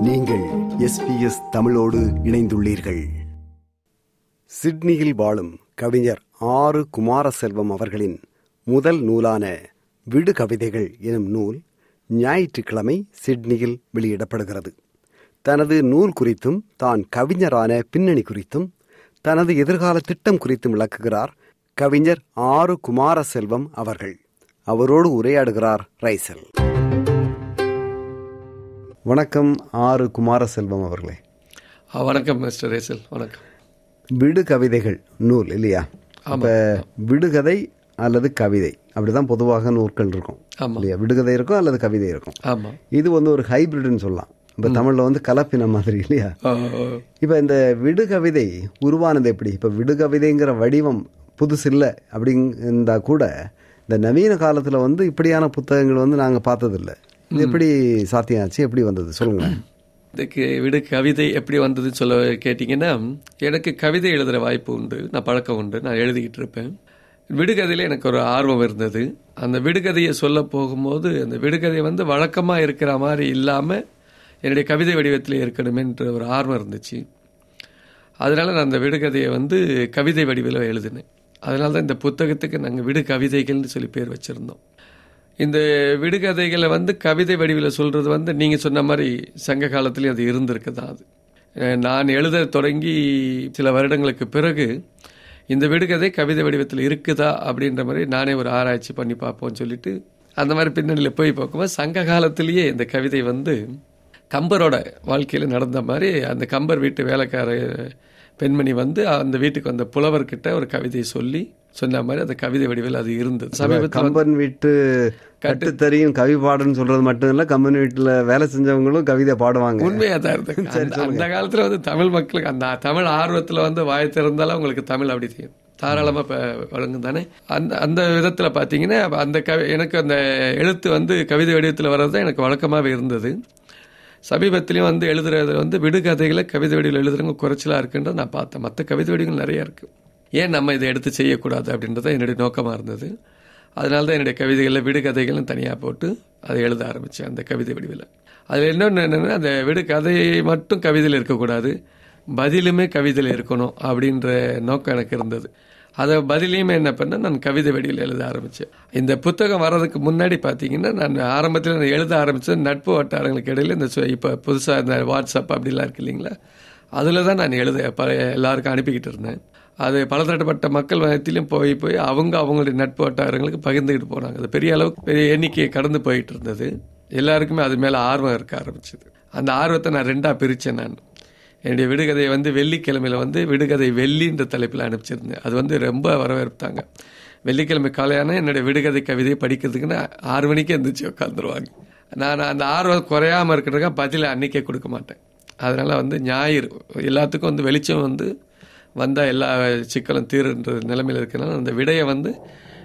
நீங்கள் எஸ்பிஎஸ் தமிழோடு இணைந்துள்ளீர்கள். சிட்னியில் வாழும் கவிஞர் ஆறு குமாரசெல்வம் அவர்களின் முதல் நூலான விடு கவிதைகள் எனும் நூல் ஞாயிற்றுக்கிழமை சிட்னியில் வெளியிடப்படுகிறது. தனது நூல் குறித்தும் தான் கவிஞரான பின்னணி குறித்தும் தனது எதிர்கால திட்டம் குறித்தும் விளக்குகிறார் கவிஞர் ஆறு குமாரசெல்வம் அவர்கள். அவரோடு உரையாடுகிறார் ரைசல். வணக்கம் ஆறு குமாரசெல்வம் அவர்களே. வணக்கம் மிஸ்டர் ரேசல் வணக்கம். விடு கவிதைகள் நூல் இல்லையா? இப்ப விடுகதை அல்லது கவிதை அப்படிதான் பொதுவாக நூல்கள் இருக்கும். இல்லையா? விடுகதை இருக்கும் அல்லது கவிதை இருக்கும். இது வந்து ஒரு ஹைபிரிட்னு சொல்லலாம். இப்ப தமிழ்ல வந்து கலப்பினம் மாதிரி இல்லையா? இப்ப இந்த விடு கவிதை உருவானது எப்படி? இப்ப விடு கவிதைங்கிற வடிவம் புதுசு இல்லை அப்படிங்கிருந்தா கூட இந்த நவீன காலத்துல வந்து இப்படியான புத்தகங்கள் வந்து நாங்க பார்த்ததில்ல. இது எப்படி சாத்தியம் ஆச்சு எப்படி வந்தது? சொல்லுங்களேன். இதுக்கு விடு கவிதை எப்படி வந்ததுன்னு சொல்ல கேட்டிங்கன்னா எனக்கு கவிதை எழுதுகிற வாய்ப்பு உண்டு நான் பழக்கம் உண்டு நான் எழுதிக்கிட்டு இருப்பேன். விடுகதையில் எனக்கு ஒரு ஆர்வம் இருந்தது. அந்த விடுகதையை சொல்ல போகும்போது அந்த விடுகதை வந்து வழக்கமாக இருக்கிற மாதிரி இல்லாமல் என்னுடைய கவிதை வடிவத்தில் இருக்கணுமென்ற ஒரு ஆர்வம் இருந்துச்சு. அதனால நான் அந்த விடுகதையை வந்து கவிதை வடிவில் எழுதினேன். அதனால தான் இந்த புத்தகத்துக்கு நாங்கள் விடு கவிதைகள்னு சொல்லி பேர் வச்சுருந்தோம். இந்த விடுகதைகளை வந்து கவிதை வடிவில் சொல்கிறது வந்து நீங்கள் சொன்ன மாதிரி சங்க காலத்துலேயும் அது இருந்திருக்கு தான் அது நான் எழுத தொடங்கி சில வருடங்களுக்கு பிறகு இந்த விடுகதை கவிதை வடிவத்தில் இருக்குதா அப்படின்ற மாதிரி நானே ஒரு ஆராய்ச்சி பண்ணி பார்ப்போம்னு சொல்லிட்டு அந்த மாதிரி பின்னணியில் போய் பார்க்கும்போது சங்க காலத்திலேயே இந்த கவிதை வந்து கம்பரோட வாழ்க்கையில் நடந்த மாதிரி அந்த கம்பர் வீட்டு வேலைக்கார பெண்மணி வந்து அந்த வீட்டுக்கு வந்த புலவர்கிட்ட ஒரு கவிதையை சொல்லி சொன்ன மாதிரி அந்த கவிதை வடிவில் அது இருந்தது. சமீபத்தில் கம்பன் வீட்டு கட்டுத்தறியும் கவி பாடுன்னு சொல்றது மட்டும் இல்ல கம்பன் வீட்டுல வேலை செஞ்சவங்களும் கவிதை பாடுவாங்க. உண்மையா தான் இருக்கு அந்த- காலத்துல வந்து தமிழ் மக்களுக்கு அந்த தமிழ் ஆர்வத்துல வந்து வாய் திறந்தாலும் உங்களுக்கு தமிழ் அப்படி தெரியும். தாராளமா இப்ப வழங்கும் தானே? அந்த அந்த விதத்துல பாத்தீங்கன்னா அந்த கவி எனக்கு அந்த எழுத்து வந்து கவிதை வடிவத்தில் வர்றது தான் எனக்கு வழக்கமாவே இருந்தது. சமீபத்திலையும் வந்து எழுதுறது வந்து விடுகதைகளை கவிதை வடிவில் எழுதுறவங்க குறைச்சலாக இருக்குன்றது நான் பார்த்தேன். மற்ற கவிதை வடிவங்கள் நிறையா இருக்குது ஏன் நம்ம இதை எடுத்து செய்யக்கூடாது அப்படின்றது தான் என்னுடைய நோக்கமாக இருந்தது. அதனால தான் என்னுடைய கவிதைகளில் விடுகதைகளும் தனியாக போட்டு அதை எழுத ஆரம்பித்தேன் அந்த கவிதை வடிவில். அதில் இன்னொன்று என்னென்னா அந்த விடுகதை மட்டும் கவிதையில் இருக்கக்கூடாது. பதிலுமே கவிதையில் இருக்கணும் அப்படின்ற நோக்கம் எனக்கு இருந்தது. அதை பதிலையுமே என்ன பண்ணேன்? நான் கவிதை வடிவில் எழுத ஆரம்பித்தேன் இந்த புத்தகம் வர்றதுக்கு முன்னாடி பார்த்தீங்கன்னா நான் ஆரம்பத்தில் நான் எழுத ஆரம்பித்தது நட்பு வட்டாரங்களுக்கு இடையில இந்த இப்போ புதுசாக இந்த வாட்ஸ்அப் அப்படிலாம் இருக்கு இல்லைங்களா? அதில் தான் நான் எழுத ப எல்லாருக்கும் அனுப்பிக்கிட்டு இருந்தேன். அது பலதரப்பட்ட மக்கள் மத்தியிலும் போய் போய் அவங்க அவங்களுடைய நட்பு வட்டாரங்களுக்கு பகிர்ந்துக்கிட்டு போனாங்க. அது பெரிய அளவுக்கு பெரிய எண்ணிக்கையை கடந்து போயிட்டு இருந்தது. எல்லாருக்குமே அது மேலே ஆர்வம் இருக்க ஆரம்பிச்சது. அந்த ஆர்வத்தை நான் ரெண்டாக பிரித்தேன் நான். என்னுடைய விடுகதையை வந்து வெள்ளிக்கிழமையில் வந்து விடுகதை வெள்ளின்ற தலைப்பில் அனுப்பிச்சிருந்தேன். அது வந்து ரொம்ப வரவேற்பாங்க வெள்ளிக்கிழமை காலையான என்னுடைய விடுகதை கவிதையை படிக்கிறதுக்குன்னு ஆறு மணிக்கு எழுந்திரிச்சு உட்காந்துருவாங்க நான் அந்த ஆர்வம் குறையாம இருக்கிறதுக்காக பதில் அன்றைக்கே கொடுக்க மாட்டேன். அதனால் வந்து ஞாயிறு எல்லாத்துக்கும் வந்து வெளிச்சம் வந்து வந்தால் எல்லா சிக்கலும் தீருன்ற நிலைமையில் இருக்கிறனால அந்த விடையை வந்து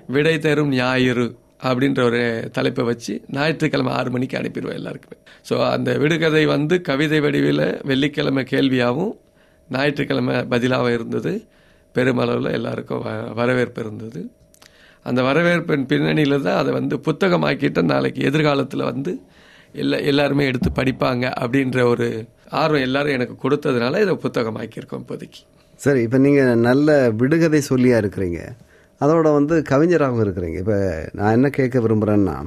விடை தரும் ஞாயிறு அப்படின்ற ஒரு தலைப்பை வச்சு ஞாயிற்றுக்கிழமை ஆறு மணிக்கு அனுப்பிடுவோம் எல்லாருக்குமே. ஸோ அந்த விடுகதை வந்து கவிதை வடிவில் வெள்ளிக்கிழமை கேள்வியாகவும் ஞாயிற்றுக்கிழமை பதிலாகவும் இருந்தது. பெருமளவில் எல்லாருக்கும் வ- வரவேற்பு இருந்தது. அந்த வரவேற்பின் பின்னணியில் தான் அதை வந்து புத்தகமாக்கிட்டு நாளைக்கு எதிர்காலத்தில் வந்து எல்லா எல்லாருமே எடுத்து படிப்பாங்க அப்படின்ற ஒரு ஆர்வம் எல்லாரும் எனக்கு கொடுத்ததுனால இதை புத்தகமாக்கியிருக்கோம் இப்போதைக்கு. சரி இப்போ நீங்கள் நல்ல விடுகதை சொல்லியாக இருக்கிறீங்க. அதோட வந்து கவிஞராகவும் இருக்கிறீங்க. இப்ப நான் என்ன கேட்க விரும்புறேன்னா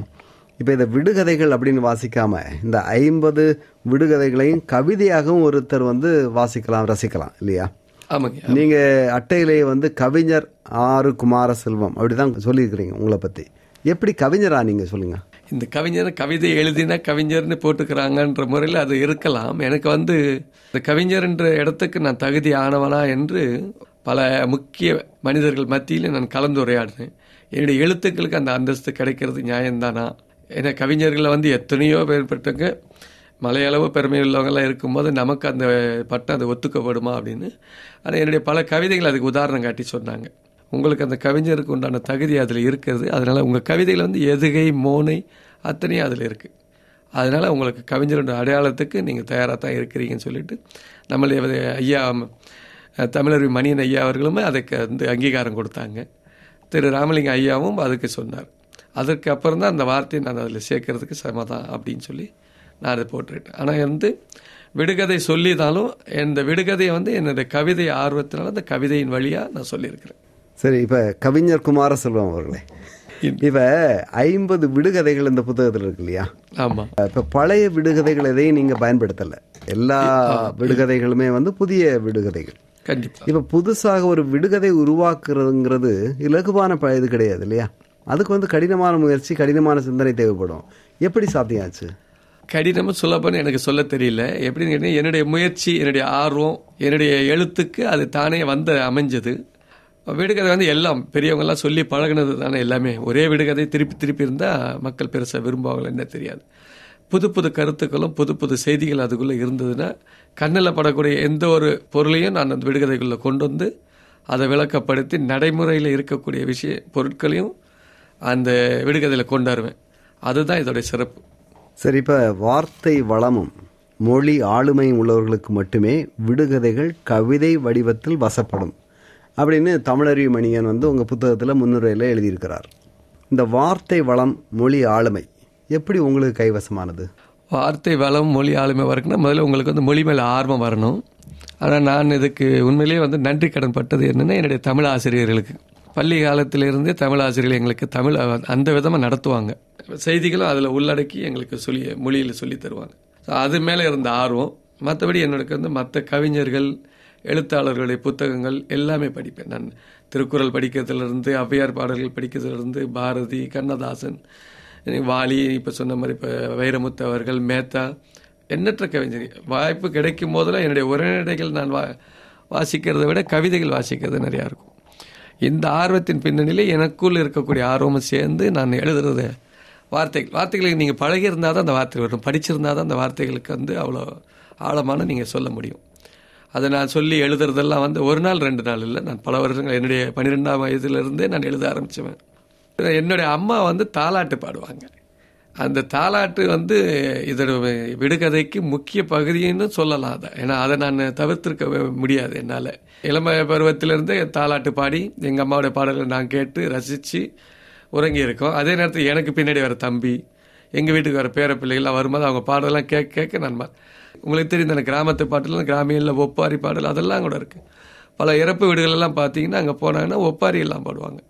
இப்ப இந்த விடுகதைகள் அப்படின்னு வாசிக்காம இந்த ஐம்பது விடுகதைகளையும் கவிதையாகவும் ஒருத்தர் வந்து வாசிக்கலாம் ரசிக்கலாம் இல்லையா? ஆமாங்க. நீங்க அட்டையிலேயே வந்து கவிஞர் ஆறு குமாரசெல்வம் அப்படிதான் சொல்லியிருக்கிறீங்க உங்களை பத்தி. எப்படி கவிஞரா நீங்க சொல்லுங்க. இந்த கவிஞர் கவிதை எழுதினா கவிஞர்னு போட்டுக்கிறாங்கன்ற முறையில் அது இருக்கலாம். எனக்கு வந்து இந்த கவிஞர்ன்ற இடத்துக்கு நான் தகுதி ஆனவனா என்று பல முக்கிய மனிதர்கள் மத்தியில் நான் கலந்துரையாடினேன் என்னுடைய எழுத்துக்களுக்கு அந்த அந்தஸ்து கிடைக்கிறது நியாயம்தானா? ஏன்னா கவிஞர்களை வந்து எத்தனையோ பேர்பட்டவங்க மலையளவு பெருமை உள்ளவங்களாம் இருக்கும்போது நமக்கு அந்த பட்டம் அது ஒத்துக்கப்படுமா அப்படின்னு. ஆனால் என்னுடைய பல கவிதைகள் அதுக்கு உதாரணம் காட்டி சொன்னாங்க. உங்களுக்கு அந்த கவிஞருக்கு உண்டான தகுதி அதில் இருக்கிறது. அதனால் உங்கள் கவிதையில் வந்து எதுகை மோனை அத்தனையும் அதில் இருக்குது அதனால் உங்களுக்கு கவிஞருடைய அடையாளத்துக்கு நீங்கள் தயாராக தான் இருக்கிறீங்கன்னு சொல்லிட்டு நம்மளுடைய ஐயா அஹ், தமிழர் மணியன் ஐயா அவர்களுமே அதுக்கு வந்து அங்கீகாரம் கொடுத்தாங்க. திரு ராமலிங்க ஐயாவும் அதுக்கு சொன்னார். அதற்கு அப்புறம் தான் அந்த வார்த்தையை நான் அதில் சேர்க்கறதுக்கு சமதான் அப்படின்னு சொல்லி நான் அதை போட்டுக்கிட்டேன். ஆனால் வந்து விடுகதை சொல்லிதாலும் இந்த விடுகதையை வந்து என்னுடைய கவிதை ஆர்வத்தினால அந்த கவிதையின் வழியா நான் சொல்லியிருக்கிறேன். சரி இப்ப கவிஞர் குமாரசெல்வம் அவர்களே. இப்ப ஐம்பது விடுகதைகள் இந்த புத்தகத்தில் இருக்கு இல்லையா? ஆமா. இப்ப பழைய விடுகதைகள் எதையும் நீங்க பயன்படுத்தல. எல்லா விடுகதைகளுமே வந்து புதிய விடுகதைகள். கண்டிப்பா. இப்ப புதுசாக ஒரு விடுகதை உருவாக்குறதுங்கிறது இலகுவான ப- இது கிடையாது இல்லையா? அதுக்கு வந்து கடினமான முயற்சி கடினமான சிந்தனை தேவைப்படும். எப்படி சாத்தியாச்சு கடினமா சொல்லப்போன்னு எனக்கு சொல்ல தெரியல. எப்படின்னு கேட்டீங்கன்னா, என்னுடைய முயற்சி என்னுடைய ஆர்வம் என்னுடைய எழுத்துக்கு அது தானே வந்து அமைஞ்சது. விடுகதை வந்து எல்லாம் பெரியவங்க எல்லாம் சொல்லி பழகுனது தானே எல்லாமே. ஒரே விடுகதை திருப்பி திருப்பி இருந்தா மக்கள் பெருசா விரும்புவாங்களோ என்ன தெரியாது. புது புது கருத்துக்களும் புது புது செய்திகள் அதுக்குள்ளே இருந்ததுன்னா கண்ணில் படக்கூடிய எந்த ஒரு பொருளையும் நான் அந்த விடுகதைக்குள்ளே கொண்டு வந்து அதை விளக்கப்படுத்தி நடைமுறையில் இருக்கக்கூடிய விஷய பொருட்களையும் அந்த விடுகதையில் கொண்டாடுவேன் அதுதான் இதோடைய சிறப்பு. சரி இப்போ வார்த்தை வளமும் மொழி ஆளுமையும் உள்ளவர்களுக்கு மட்டுமே விடுகதைகள் கவிதை வடிவத்தில் வசப்படும். அப்படின்னு தமிழறிவு மணியன் வந்து உங்கள் புத்தகத்தில் முன்னுரையில் எழுதியிருக்கிறார். இந்த வார்த்தை வளம் மொழி ஆளுமை. எப்படி உங்களுக்கு கைவசமானது? வார்த்தை வளம் மொழி ஆளுமை வரக்குன்னா முதல்ல உங்களுக்கு வந்து மொழி மேலே ஆர்வம் வரணும். ஆனால் நான் இதுக்கு உண்மையிலேயே வந்து நன்றி கடன் பட்டது என்னென்னா என்னுடைய தமிழ் ஆசிரியர்களுக்கு. பள்ளி காலத்திலிருந்தே தமிழ் ஆசிரியர்கள் எங்களுக்கு தமிழ் அந்த விதமாக நடத்துவாங்க. செய்திகளும் அதில் உள்ளடக்கி எங்களுக்கு சொல்லி மொழியில் சொல்லி தருவாங்க. ஸோ அது மேலே இருந்த ஆர்வம். மற்றபடி என்னோட வந்து மற்ற கவிஞர்கள் எழுத்தாளர்களுடைய புத்தகங்கள் எல்லாமே படிப்பேன். நான் திருக்குறள் படிக்கிறதுலேருந்து ஔவையார் பாடல்கள் படிக்கிறதுலேருந்து பாரதி கண்ணதாசன் வாலி இப்போ சொன்ன மாதிரி இப்போ வைரமுத்து அவர்கள் மேத்தா எண்ணற்ற கவிஞர். வாய்ப்பு கிடைக்கும் போதெல்லாம் என்னுடைய உரைநடைகள் நான் வா வாசிக்கிறத விட கவிதைகள் வாசிக்கிறது நிறையா இருக்கும். இந்த ஆர்வத்தின் பின்னணியிலே எனக்குள் இருக்கக்கூடிய ஆர்வமும் சேர்ந்து நான் எழுதுறது வார்த்தைகள் வார்த்தைகளுக்கு நீங்கள் பழகியிருந்தால் தான் அந்த வார்த்தை வரும். படிச்சிருந்தால் தான் அந்த வார்த்தைகளுக்கு வந்து அவ்வளோ ஆழமான நீங்கள் சொல்ல முடியும். அதை நான் சொல்லி எழுதுறதெல்லாம் வந்து ஒரு நாள் ரெண்டு நாள் இல்லை. நான் பல வருஷங்கள் என்னுடைய பன்னிரெண்டாம் வயதுலேருந்தே நான் எழுத ஆரம்பிச்சுவேன். என்னுடைய அம்மா வந்து தாலாட்டு பாடுவாங்க. அந்த தாலாட்டு வந்து இதோட விடுகதைக்கு முக்கிய பகுதின்னு சொல்லலாம் அதை. ஏன்னா அதை நான் தவிர்த்திருக்க முடியாது என்னால். இளம பருவத்திலிருந்தே தாலாட்டு பாடி எங்கள் அம்மாவோட பாடல்களை நான் கேட்டு ரசித்து உறங்கி இருக்கோம் அதே நேரத்தில் எனக்கு பின்னாடி வர தம்பி எங்கள் வீட்டுக்கு வர பேர பிள்ளைகள்லாம் வரும்போது அவங்க பாடலாம் கேட்க கேட்க நான் உங்களுக்கு தெரியும் அந்த கிராமத்து பாட்டுலாம் கிராமியில் ஒப்பாரி பாடல் அதெல்லாம் கூட இருக்குது பல இறப்பு வீடுகளெல்லாம் பார்த்தீங்கன்னா அங்கே போனாங்கன்னா ஒப்பாரி எல்லாம் பாடுவாங்க.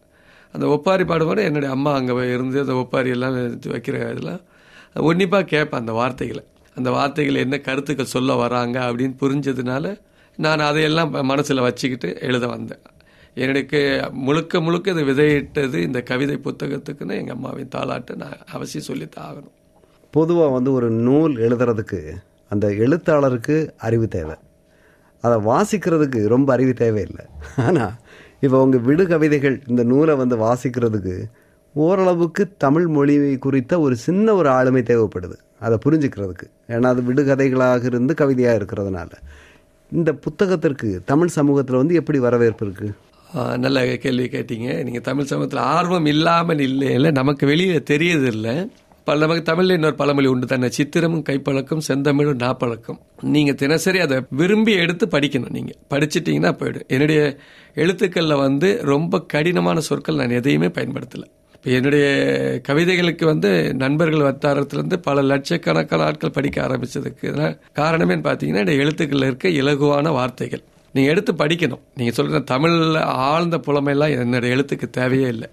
அந்த ஒப்பாரி பாடும்போது என்னுடைய அம்மா அங்கே இருந்து அந்த ஒப்பாரி எல்லாம் வைக்கிற இதெல்லாம் உன்னிப்பாக கேட்பேன் அந்த வார்த்தைகளை. அந்த வார்த்தைகள் என்ன கருத்துக்கள் சொல்ல வராங்க அப்படின்னு புரிஞ்சதுனால நான் அதையெல்லாம் மனசில் வச்சுக்கிட்டு எழுத வந்தேன். எனக்கு முழுக்க முழுக்க இது விதையிட்டது இந்த கவிதை புத்தகத்துக்குன்னு எங்கள் அம்மாவின் தாளாட்டை நான் அவசியம் சொல்லித்தான் ஆகணும். பொதுவாக வந்து ஒரு நூல் எழுதுறதுக்கு அந்த எழுத்தாளருக்கு அறிவு தேவை. அதை வாசிக்கிறதுக்கு ரொம்ப அறிவு தேவையில்லை. ஆனால் இப்போ உங்கள் விடு கவிதைகள் இந்த நூலை வந்து வாசிக்கிறதுக்கு ஓரளவுக்கு தமிழ் மொழி குறித்த ஒரு சின்ன ஒரு ஆளுமை தேவைப்படுது. அதை புரிஞ்சுக்கிறதுக்கு. ஏன்னா அது விடுகதைகளாக இருந்து கவிதையாக இருக்கிறதுனால. இந்த புத்தகத்திற்கு தமிழ் சமூகத்தில் வந்து எப்படி வரவேற்பு இருக்குது நல்ல கேள்வி கேட்டீங்க. நீங்கள் தமிழ் சமூகத்தில் ஆர்வம் இல்லாமல் இல்லை இல்லை நமக்கு வெளியே தெரியறதில்லை. பல நமக்கு தமிழில் இன்னொரு பழமொழி உண்டு. தானே சித்திரமும் கைப்பழக்கம் செந்தமிழும் நாப்பழக்கம். நீங்கள் தினசரி அதை விரும்பி எடுத்து படிக்கணும் நீங்கள் படிச்சிட்டிங்கன்னா போயிடும் என்னுடைய எழுத்துக்களில் வந்து ரொம்ப கடினமான சொற்கள் நான் எதையுமே பயன்படுத்தலை. இப்போ என்னுடைய கவிதைகளுக்கு வந்து நண்பர்கள் வட்டாரத்திலிருந்து பல லட்சக்கணக்கான ஆட்கள் படிக்க ஆரம்பிச்சதுக்கு இதெல்லாம் காரணமே பார்த்தீங்கன்னா இந்த எழுத்துக்களில் இருக்க இலகுவான வார்த்தைகள். நீங்கள் எடுத்து படிக்கணும். நீங்கள் சொல்கிற தமிழில் ஆழ்ந்த புலமையெல்லாம் என்னுடைய எழுத்துக்கு தேவையே இல்லை.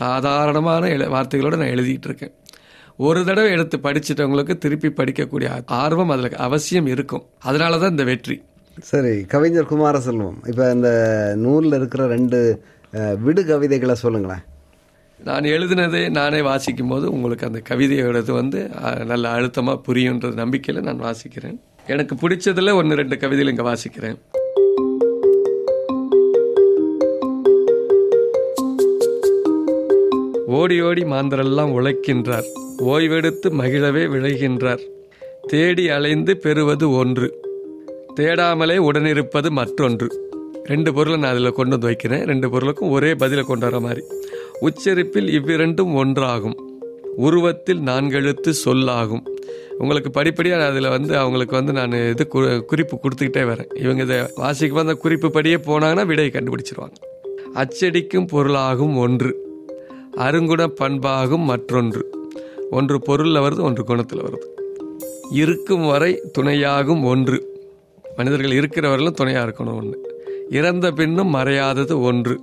சாதாரணமான எழு வார்த்தைகளோடு நான் எழுதிட்டு இருக்கேன். ஒரு தடவை எடுத்து படிச்சிட்டவங்களுக்கு திருப்பி படிக்கக்கூடிய ஆர்வம் அதில் அவசியம் இருக்கும். அதனால தான் இந்த வெற்றி. சரி கவிஞர் குமாரசெல்வம் இப்போ இந்த நூலில் இருக்கிற ரெண்டு விடு கவிதைகளை சொல்லுங்களேன். நான் எழுதினதை நானே வாசிக்கும் போது உங்களுக்கு அந்த கவிதையோடது வந்து நல்ல அழுத்தமாக புரியுன்ற நம்பிக்கையில் நான் வாசிக்கிறேன். எனக்கு பிடிச்சதுல ஒன்று ரெண்டு கவிதைகள் இங்கே வாசிக்கிறேன். ஓடி ஓடி மாந்தரெல்லாம் உழைக்கின்றார். ஓய்வெடுத்து மகிழவே விளைகின்றார். தேடி அலைந்து பெறுவது ஒன்று. தேடாமலே உடனிருப்பது மற்றொன்று. ரெண்டு பொருளை நான் அதில் கொண்டு வந்து வைக்கிறேன். ரெண்டு பொருளுக்கும் ஒரே பதிலை கொண்டு வர மாதிரி. உச்சரிப்பில் இவ்விரண்டும் ஒன்றாகும். உருவத்தில் நான்கெழுத்து சொல்லாகும். உங்களுக்கு படிப்படியாக அதில் வந்து அவங்களுக்கு வந்து நான் இது கு- குறிப்பு கொடுத்துக்கிட்டே வரேன். இவங்க இதை வாசிக்கும் அந்த குறிப்பு படியே போனாங்கன்னா விடையை கண்டுபிடிச்சிருவாங்க. அச்சடிக்கும் பொருளாகும் ஒன்று. அருங்குண பண்பாகும் மற்றொன்று. ஒன்று பொருளில் வருது ஒன்று குணத்தில் வருது. இருக்கும் வரை துணையாகும் ஒன்று. மனிதர்கள் இருக்கிறவர்களும் துணையாக இருக்கணும் ஒன்று இறந்த பின்னும் மறையாதது ஒன்று.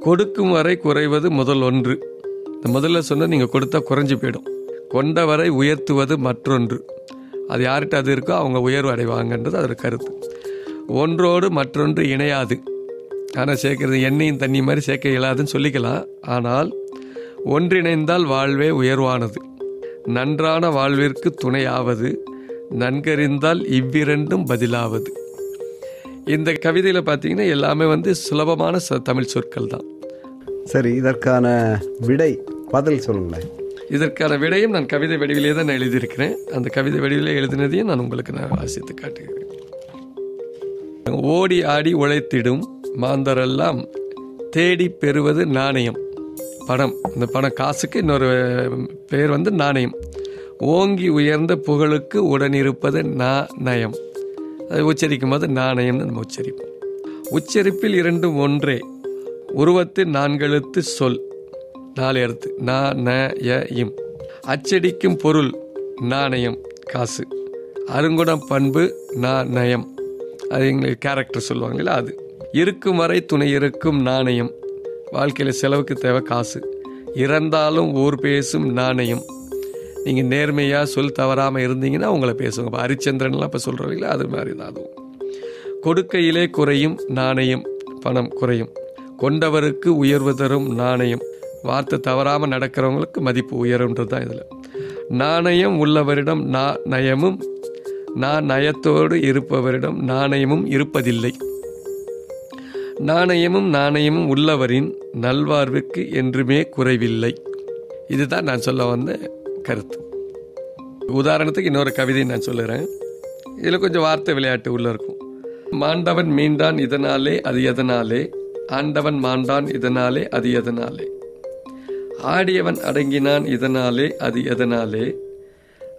கொடுக்கும் வரை குறைவது முதல் ஒன்று. இந்த முதல்ல சொன்ன நீங்கள் கொடுத்தா குறைஞ்சி போயிடும். கொண்டவரை உயர்த்துவது மற்றொன்று. அது யார்கிட்ட அது இருக்கோ அவங்க உயர்வு அடைவாங்கன்றது அதோட கருத்து. ஒன்றோடு மற்றொன்று இணையாது. ஆனால் சேர்க்கறது எண்ணெயும் தண்ணி மாதிரி சேர்க்க இயலாதுன்னு சொல்லிக்கலாம். ஆனால் ஒன்றிணைந்தால் வாழ்வே உயர்வானது. நன்றான வாழ்விற்கு துணையாவது நன்கறிந்தால் இவ்விரண்டும் பதிலாவது. இந்த கவிதையில் பார்த்தீங்கன்னா எல்லாமே வந்து சுலபமான ச- தமிழ் சொற்கள் தான். சரி இதற்கான விடை பதில் சொல்லுங்களேன். இதற்கான விடையும் நான் கவிதை வடிவிலே தான் நான் எழுதியிருக்கிறேன். அந்த கவிதை வடிவிலே எழுதினதையும் நான் உங்களுக்கு நான் வாசித்து காட்டுகிறேன். ஓடி ஆடி உழைத்திடும் மாந்தரெல்லாம் தேடி பெறுவது நாணயம். பணம் இந்த பணம் காசுக்கு இன்னொரு பேர் வந்து நாணயம். ஓங்கி உயர்ந்த புகழுக்கு உடனிருப்பது நாணயம் அது உச்சரிக்கும் போது நாணயம்னு நம்ம உச்சரிப்போம். உச்சரிப்பில் இரண்டும் ஒன்றே. உருவத்து நான்கெழுத்து சொல். நாலு எழுத்து. நா ந ய இம். அச்சடிக்கும் பொருள் நாணயம் காசு. அருங்குணம் பண்பு நாணயம் அது எங்களுக்கு கேரக்டர் சொல்லுவாங்கல்ல அது. இருக்கும் வரை துணை இருக்கும் நாணயம். வாழ்க்கையில் செலவுக்கு தேவை காசு. இறந்தாலும் ஊர் பேசும் நாணயம். நீங்கள் நேர்மையாக சொல் தவறாமல் இருந்தீங்கன்னா உங்களை பேசுவாங்க இப்போ ஹரிச்சந்திரன்லாம் இப்போ சொல்கிறவங்கள அது மாதிரி தான் அதுவும். கொடுக்கையிலே குறையும் நாணயம் பணம் குறையும். கொண்டவருக்கு உயர்வு தரும் நாணயம். வார்த்தை தவறாமல் நடக்கிறவங்களுக்கு மதிப்பு உயரும்ன்றது தான் இதில். நாணயம் உள்ளவரிடம் நா நயமும் நான் நயத்தோடு இருப்பவரிடம் நாணயமும் இருப்பதில்லை. நாணயமும் நாணயமும் உள்ளவரின் நல்வாழ்வுக்கு என்றுமே குறைவில்லை. இதுதான் நான் சொல்ல வந்த கருத்து. உதாரணத்துக்கு இன்னொரு கவிதை நான் சொல்லுறேன். இதில் கொஞ்சம் வார்த்தை விளையாட்டு உள்ள இருக்கும். மாண்டவன் மீண்டான் இதனாலே அது எதனாலே? ஆண்டவன் மாண்டான் இதனாலே அது எதனாலே? ஆடியவன் அடங்கினான் இதனாலே அது எதனாலே?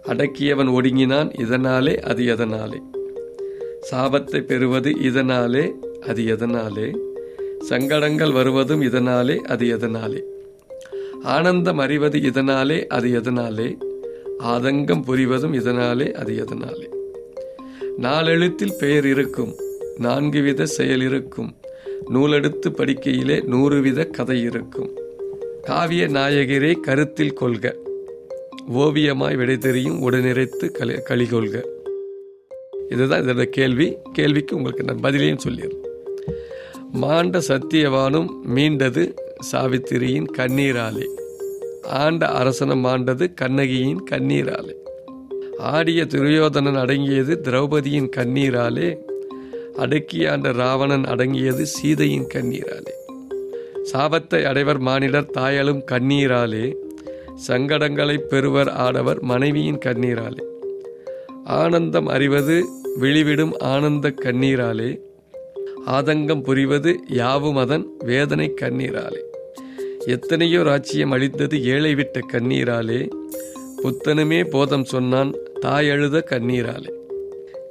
அடக்கியவன் ஒடுங்கினான் இதனாலே அது எதனாலே? சாபத்தை பெறுவது இதனாலே அது எதனாலே? சங்கடங்கள் வருவதும் இதனாலே அது எதனாலே? ஆனந்தம் அறிவது இதனாலே அது எதனாலே? ஆதங்கம் புரிவதும் இதனாலே அது எதனாலே? நாலெழுத்தில் பெயர் இருக்கும் நான்கு வித செயல் இருக்கும் நூலெடுத்து படிக்கையிலே நூறு வித கதை இருக்கும். காவிய நாயகரே கருத்தில் கொள்க ஓவியமாய் விடை தெரியும் உடனிறைத்து களி களி கொள்க இதுதான் இதோட கேள்வி. கேள்விக்கு உங்களுக்கு நான் பதிலையும் சொல்லிடுறேன். மாண்ட சத்தியவானும் மீண்டது சாவித்திரியின் கண்ணீராலே. ஆண்ட அரசனம் மாண்டது கண்ணகியின் கண்ணீராலே. ஆடிய துரியோதனன் அடங்கியது திரௌபதியின் கண்ணீராலே. அடக்கியாண்ட ராவணன் அடங்கியது சீதையின் கண்ணீராலே. சாபத்தை அடைவர் மானிடர் தாயலும் கண்ணீராலே. சங்கடங்களை பெறுவர் ஆடவர் மனைவியின் கண்ணீராலே. ஆனந்தம் அறிவது வெளிவிடும் ஆனந்த கண்ணீராலே. ஆதங்கம் புரிவது யாவும் அதன் வேதனை கண்ணீராலே. எத்தனையோ ராச்சியம் அளித்தது ஏழை விட்ட கண்ணீராலே. புத்தனுமே போதம் சொன்னான் தாய் அழுத கண்ணீராலே.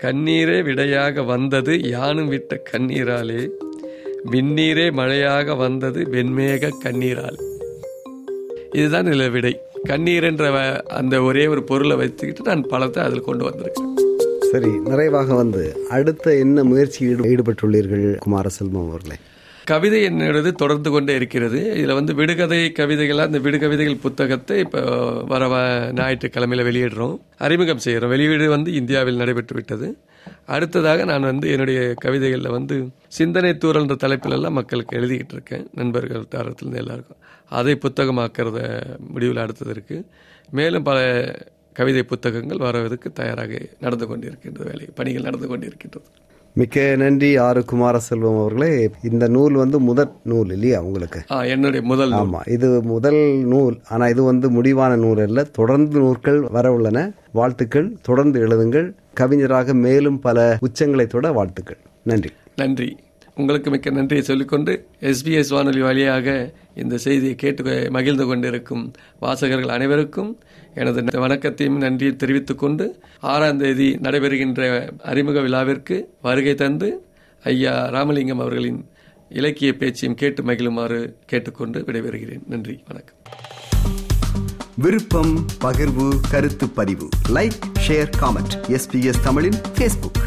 கண்ணீரே விடையாக வந்தது யானும் விட்ட கண்ணீராலே. விண்ணீரே மழையாக வந்தது வெண்மேக கண்ணீராலே. இதுதான் இதில் விடை. கண்ணீர் என்ற அந்த ஒரே ஒரு பொருளை வச்சுக்கிட்டு நான் பழத்தை அதில் கொண்டு வந்திருக்கேன் சரி நிறைவாக வந்து அடுத்த என்ன முயற்சியில் ஈடுபட்டுள்ளீர்கள் குமாரசெல்வம் அவர்களே? கவிதை என்னது தொடர்ந்து கொண்டே இருக்கிறது. இதில் வந்து விடுகதை கவிதைகளாக இந்த விடுகவிதைகள் புத்தகத்தை இப்போ வர வ- வெளியிடுறோம். அறிமுகம் செய்கிறோம் வெளியீடு வந்து இந்தியாவில் நடைபெற்று விட்டது. அடுத்ததாக நான் வந்து என்னுடைய கவிதைகளில் வந்து சிந்தனை தூரல்ன்ற தலைப்பிலெல்லாம் மக்களுக்கு எழுதிக்கிட்டு இருக்கேன். நண்பர்கள் தாரத்துலேருந்து எல்லாருக்கும். அதை புத்தகமாக்கிறத முடிவில் அடுத்தது இருக்குது மேலும் பல கவிதை புத்தகங்கள் வருவதற்கு தயாராக நடந்து கொண்டிருக்கின்றது வேலை பணிகள் நடந்து கொண்டிருக்கின்றது. மிக்க நன்றி ஆறு குமாரசெல்வம் அவர்களே. இந்த நூல் வந்து முதல் நூல் இல்லையா உங்களுக்கு? என்னுடைய முதல். ஆமா இது முதல் நூல். ஆனா இது வந்து முடிவான நூல் அல்ல. தொடர்ந்து நூல்கள் வர உள்ளன. வாழ்த்துக்கள். தொடர்ந்து எழுதுங்கள். கவிஞராக மேலும் பல உச்சங்களை தொட வாழ்த்துக்கள். நன்றி. நன்றி. உங்களுக்கு மிக்க நன்றியை சொல்லிக்கொண்டு எஸ்பிஎஸ் வானொலி வழியாக இந்த செய்தியை கேட்டு மகிழ்ந்து கொண்டிருக்கும் வாசகர்கள் அனைவருக்கும் எனது வணக்கத்தையும் நன்றியை தெரிவித்துக் கொண்டு ஆறாம் தேதி நடைபெறுகின்ற அறிமுக விழாவிற்கு வருகை தந்து ஐயா ராமலிங்கம் அவர்களின் இலக்கிய பேச்சையும் கேட்டு மகிழுமாறு கேட்டுக்கொண்டு விடைபெறுகிறேன். நன்றி வணக்கம். விருப்பம் பகிர்வு கருத்து பதிவு. லைக் ஷேர் காமெண்ட் எஸ்பிஎஸ் தமிழின் ஃபேஸ்புக்